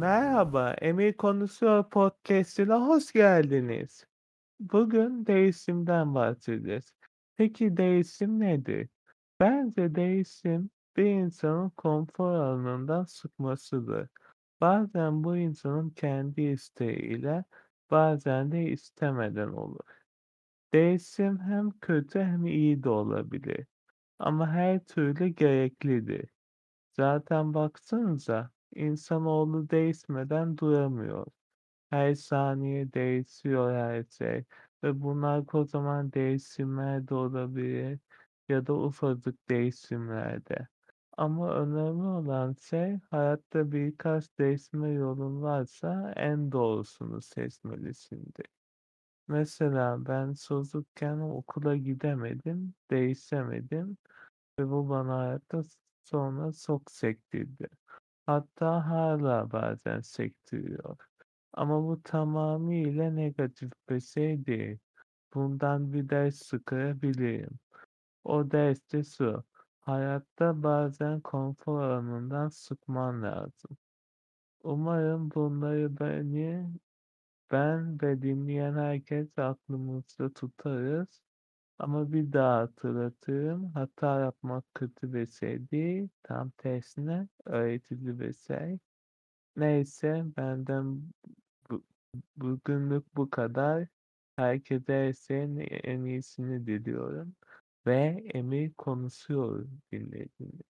Merhaba, Emir Konuşuyor podcast'ine hoş geldiniz. Bugün değişimden bahsedeceğiz. Peki değişim nedir? Bence değişim bir insanın konfor alanından çıkmasıdır. Bazen bu insanın kendi isteğiyle, bazen de istemeden olur. Değişim hem kötü hem iyi de olabilir. Ama her türlü gereklidir. Zaten baksanıza insanoğlu değişmeden duramıyor. Her saniye değişiyor her şey ve bunlar kocaman değişimler de olabilir ya da ufacık değişimler de. Ama önemli olan şey hayatta birkaç değişme yolun varsa en doğrusunu seçmelisindir. Mesela ben çocukken okula gidemedim, değişemedim ve bu bana hayatta sonra çok sektirdi. Hatta hala bazen sektiriyor. Ama bu tamamıyla negatif bir şey değil. Bundan bir ders çıkarabilirim. O ders de şu. Hayatta bazen konfor alanından sıkman lazım. Umarım bunları beni, ben ve dinleyen herkes aklımızda tutarız. Ama bir daha hatırlatırım. Hata yapmak kötü bir şey değil. Tam tersine öğretici bir şey. Neyse benden bu, bugünlük bu kadar. Herkese her en iyisini diliyorum. Ve Emir konuşuyor dinlediğiniz.